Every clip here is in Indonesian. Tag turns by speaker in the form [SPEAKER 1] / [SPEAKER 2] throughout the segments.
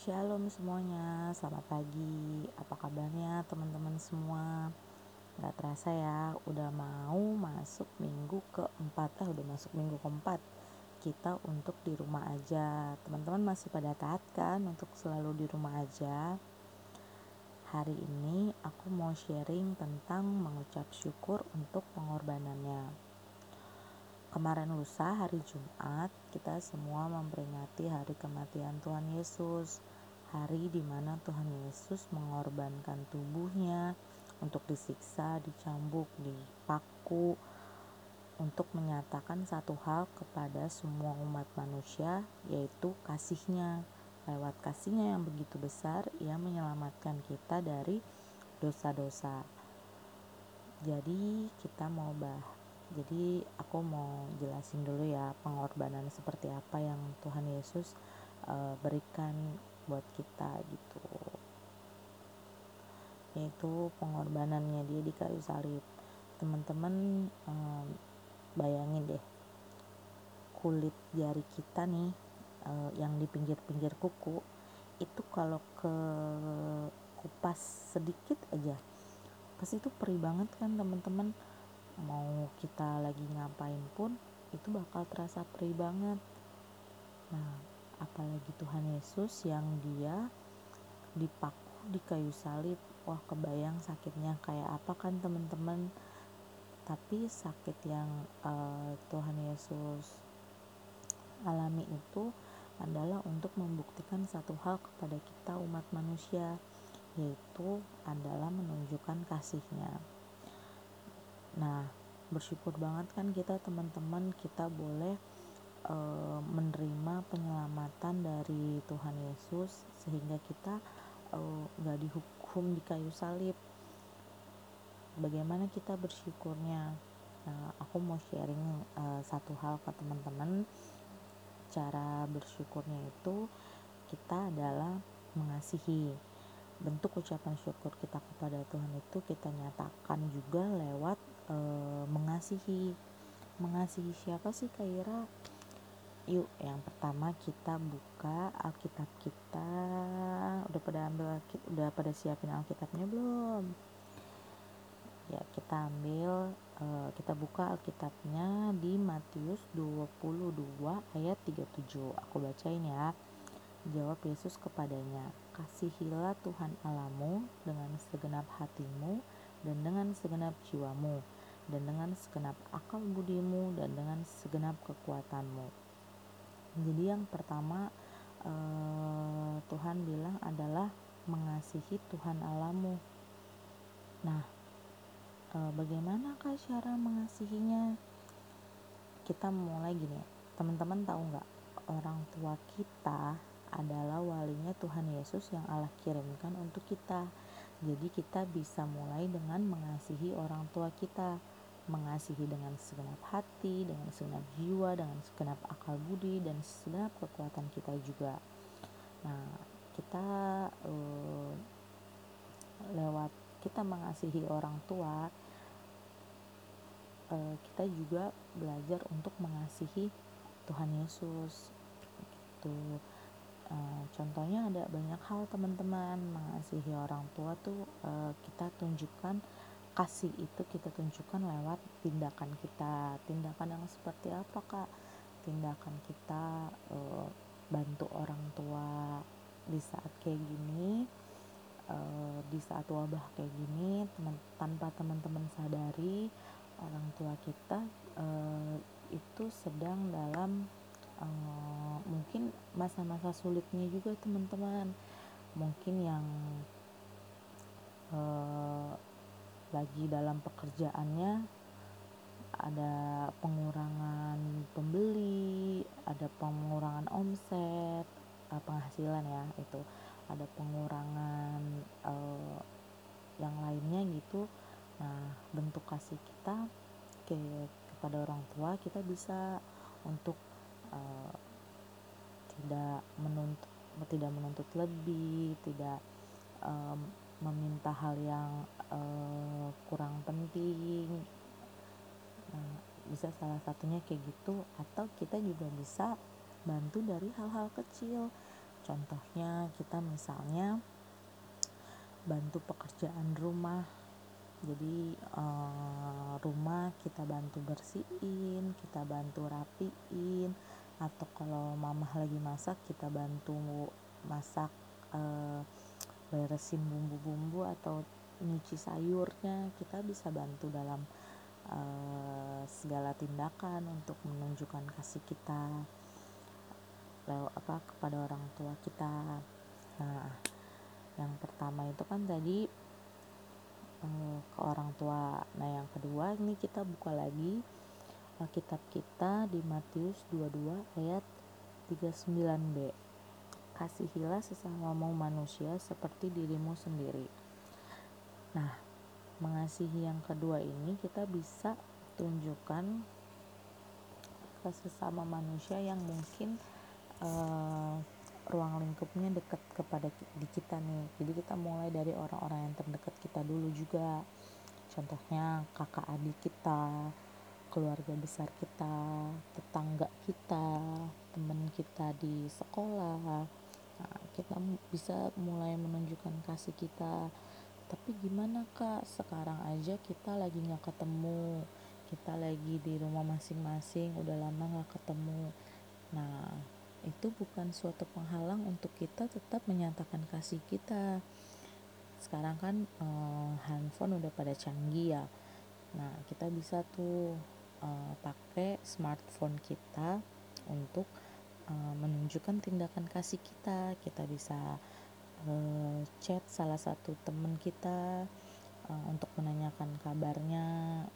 [SPEAKER 1] Shalom semuanya, selamat pagi. Apa kabarnya teman-teman semua? Gak terasa ya, udah mau masuk minggu keempat. Eh, udah masuk minggu keempat. Kita untuk di rumah aja. Teman-teman masih pada taat kan untuk selalu di rumah aja? Hari ini aku mau sharing tentang mengucap syukur untuk pengorbanannya. Kemarin lusa hari Jumat kita semua memperingati hari kematian Tuhan Yesus. Hari di mana Tuhan Yesus mengorbankan tubuhnya untuk disiksa, dicambuk, dipaku Untuk menyatakan satu hal kepada semua umat manusia yaitu kasihnya. Lewat kasihnya yang begitu besar ia menyelamatkan kita dari dosa-dosa. Jadi kita mau bahas jadi aku mau jelasin dulu ya pengorbanan seperti apa yang Tuhan Yesus uh, berikan buat kita gitu. Yaitu pengorbanannya dia di kayu salib. Teman-teman um, bayangin deh kulit jari kita nih uh, yang di pinggir-pinggir kuku itu kalau ke kupas sedikit aja pasti itu perih banget kan teman-teman mau kita lagi ngapain pun itu bakal terasa perih banget. Nah apalagi Tuhan Yesus yang dia dipaku di kayu salib. Wah kebayang sakitnya kayak apa kan teman-teman? Tapi sakit yang uh, Tuhan Yesus alami itu adalah untuk membuktikan satu hal kepada kita umat manusia yaitu adalah menunjukkan kasihnya Nah, bersyukur banget kan kita teman-teman kita boleh e, menerima penyelamatan dari Tuhan Yesus sehingga kita e, dihukum di kayu salib. Bagaimana kita bersyukurnya? Nah, aku mau sharing e, satu hal ke teman-teman. Cara bersyukurnya itu kita adalah mengasihi bentuk ucapan syukur kita kepada Tuhan itu kita nyatakan juga lewat e, mengasihi mengasihi siapa sih Kaira yuk yang pertama kita buka Alkitab kita. Udah pada ambil udah pada siapin Alkitabnya belum? Ya kita ambil e, kita buka Alkitabnya di Matius 22 ayat 37 aku bacain ya. Jawab Yesus kepadanya kasihilah Tuhan Alamu dengan segenap hatimu dan dengan segenap jiwamu dan dengan segenap akal budimu dan dengan segenap kekuatanmu. Jadi yang pertama eh, Tuhan bilang adalah mengasihi Tuhan Alamu. Nah, eh, bagaimana kah cara mengasihinya? Kita mulai gini, teman-teman tahu nggak orang tua kita adalah walinya Tuhan Yesus yang Allah kirimkan untuk kita. Jadi kita bisa mulai dengan mengasihi orang tua kita mengasihi dengan segenap hati, dengan segenap jiwa, dengan segenap akal budi dan segenap kekuatan kita juga. Nah, kita uh, lewat kita mengasihi orang tua, uh, kita juga belajar untuk mengasihi Tuhan Yesus. Gitu. Uh, contohnya ada banyak hal teman-teman mengasihi orang tua tuh uh, kita tunjukkan kasih itu kita tunjukkan lewat tindakan kita. Tindakan yang seperti apa kak? Tindakan kita uh, bantu orang tua di saat kayak gini uh, di saat wabah kayak gini teman tanpa teman-teman sadari orang tua kita uh, itu sedang dalam uh, mungkin masa-masa sulitnya juga teman-teman. Mungkin yang uh, lagi dalam pekerjaannya ada pengurangan pembeli, ada pengurangan omset, uh, penghasilan ya itu, ada pengurangan uh, yang lainnya gitu. Nah, bentuk kasih kita ke kepada orang tua kita bisa untuk uh, tidak menuntut tidak menuntut lebih, tidak um, meminta hal yang uh, kurang penting. Nah, bisa salah satunya kayak gitu atau kita juga bisa bantu dari hal-hal kecil. Contohnya kita misalnya bantu pekerjaan rumah. Jadi uh, rumah kita bantu bersihin kita bantu rapiin atau kalau mamah lagi masak kita bantu masak uh, beresin bumbu-bumbu atau nyuci sayurnya kita bisa bantu dalam uh, segala tindakan untuk menunjukkan kasih kita lewat apa kepada orang tua kita nah yang pertama itu kan tadi uh, ke orang tua nah yang kedua ini kita buka lagi Alkitab kita di Matius 22 ayat 39b. Kasihilah sesamamu manusia seperti dirimu sendiri. Nah, mengasihi yang kedua ini kita bisa tunjukkan ke sesama manusia yang mungkin uh, ruang lingkupnya dekat kepada di kita nih. Jadi kita mulai dari orang-orang yang terdekat kita dulu juga. Contohnya kakak adik kita, keluarga besar kita, tetangga kita, teman kita di sekolah. Kita bisa mulai menunjukkan kasih kita. Tapi gimana kak? Sekarang aja kita lagi nggak ketemu, kita lagi di rumah masing-masing, udah lama nggak ketemu. Nah, itu bukan suatu penghalang untuk kita tetap menyatakan kasih kita. Sekarang kan eh, handphone udah pada canggih ya. Nah, kita bisa tuh uh, pakai smartphone kita untuk uh, menunjukkan tindakan kasih kita. Kita bisa uh, chat salah satu teman kita uh, untuk menanyakan kabarnya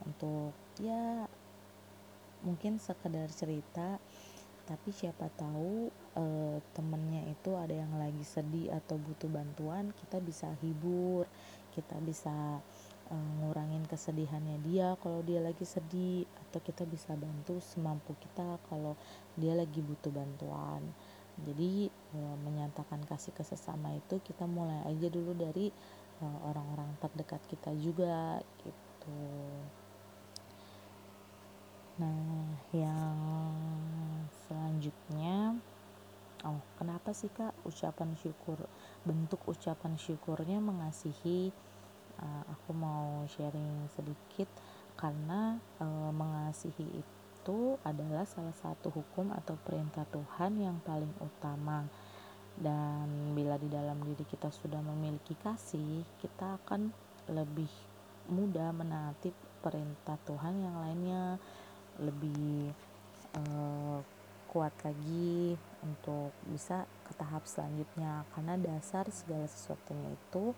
[SPEAKER 1] untuk ya mungkin sekedar cerita. Tapi siapa tahu uh, temennya itu ada yang lagi sedih atau butuh bantuan kita bisa hibur. Kita bisa uh, ngurangin kesedihannya dia kalau dia lagi sedih atau kita bisa bantu semampu kita kalau dia lagi butuh bantuan. Jadi uh, menyatakan kasih ke sesama itu kita mulai aja dulu dari uh, orang-orang terdekat kita juga gitu. Nah yang selanjutnya oh kenapa sih kak ucapan syukur bentuk ucapan syukurnya mengasihi uh, aku mau sharing sedikit karena uh, mengasihi itu adalah salah satu hukum atau perintah Tuhan yang paling utama. Dan bila di dalam diri kita sudah memiliki kasih kita akan lebih mudah menaati perintah Tuhan yang lainnya. Lebih uh, kuat lagi untuk bisa ke tahap selanjutnya. Karena dasar segala sesuatunya itu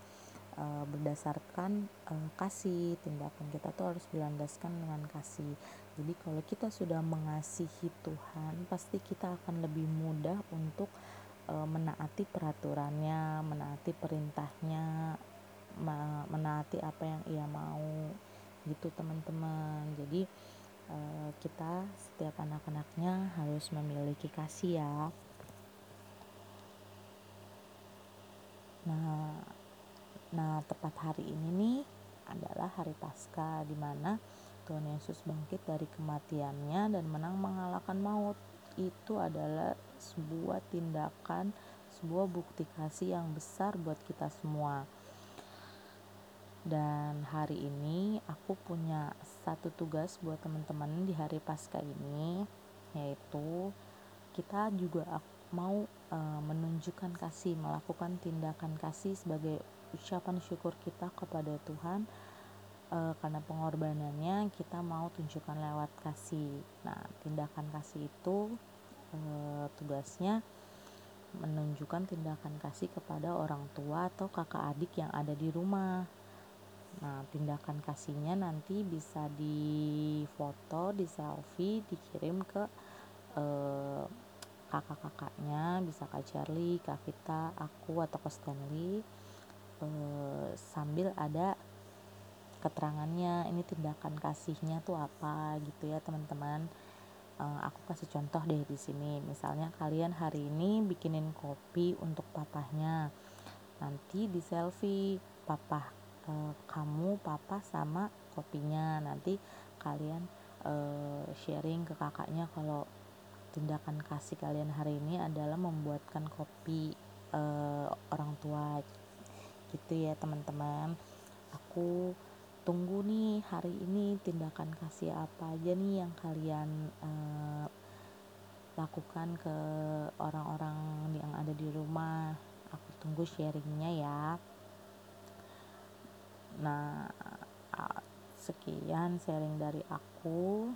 [SPEAKER 1] uh, berdasarkan uh, kasih. Tindakan kita tuh harus dilandaskan dengan kasih. Jadi kalau kita sudah mengasihi Tuhan pasti kita akan lebih mudah untuk uh, menaati peraturannya menaati perintahnya menaati apa yang ia mau gitu teman-teman. Jadi uh, kita setiap anak-anaknya harus memiliki kasih ya. Nah Nah, tepat hari ini nih adalah hari Paskah di mana Tuhan Yesus bangkit dari kematiannya dan menang mengalahkan maut. Itu adalah sebuah tindakan, sebuah bukti kasih yang besar buat kita semua. Dan hari ini aku punya satu tugas buat teman-teman di hari Paskah ini yaitu kita juga mau uh, menunjukkan kasih, melakukan tindakan kasih sebagai ucapan syukur kita kepada Tuhan uh, karena pengorbanannya kita mau tunjukkan lewat kasih. Nah, tindakan kasih itu uh, tugasnya menunjukkan tindakan kasih kepada orang tua atau kakak adik yang ada di rumah. Nah, tindakan kasihnya nanti bisa di foto, di selfie, dikirim ke uh, kakak-kakaknya, bisa Kak Charlie, Kak Vita, aku atau Kak Stanley eh, sambil ada keterangannya ini tindakan kasihnya tuh apa gitu ya teman-teman. Eh, aku kasih contoh deh di sini. Misalnya kalian hari ini bikinin kopi untuk papahnya. Nanti di selfie papa eh, kamu papa sama kopinya. Nanti kalian sharing ke kakaknya kalau tindakan kasih kalian hari ini adalah membuatkan kopi uh, orang tua gitu ya teman-teman. Aku tunggu nih hari ini tindakan kasih apa aja nih yang kalian uh, lakukan ke orang-orang yang ada di rumah. Aku tunggu sharingnya ya. Nah sekian sharing dari aku.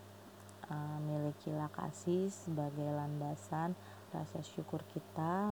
[SPEAKER 1] Uh, milikilah kasih sebagai landasan rasa syukur kita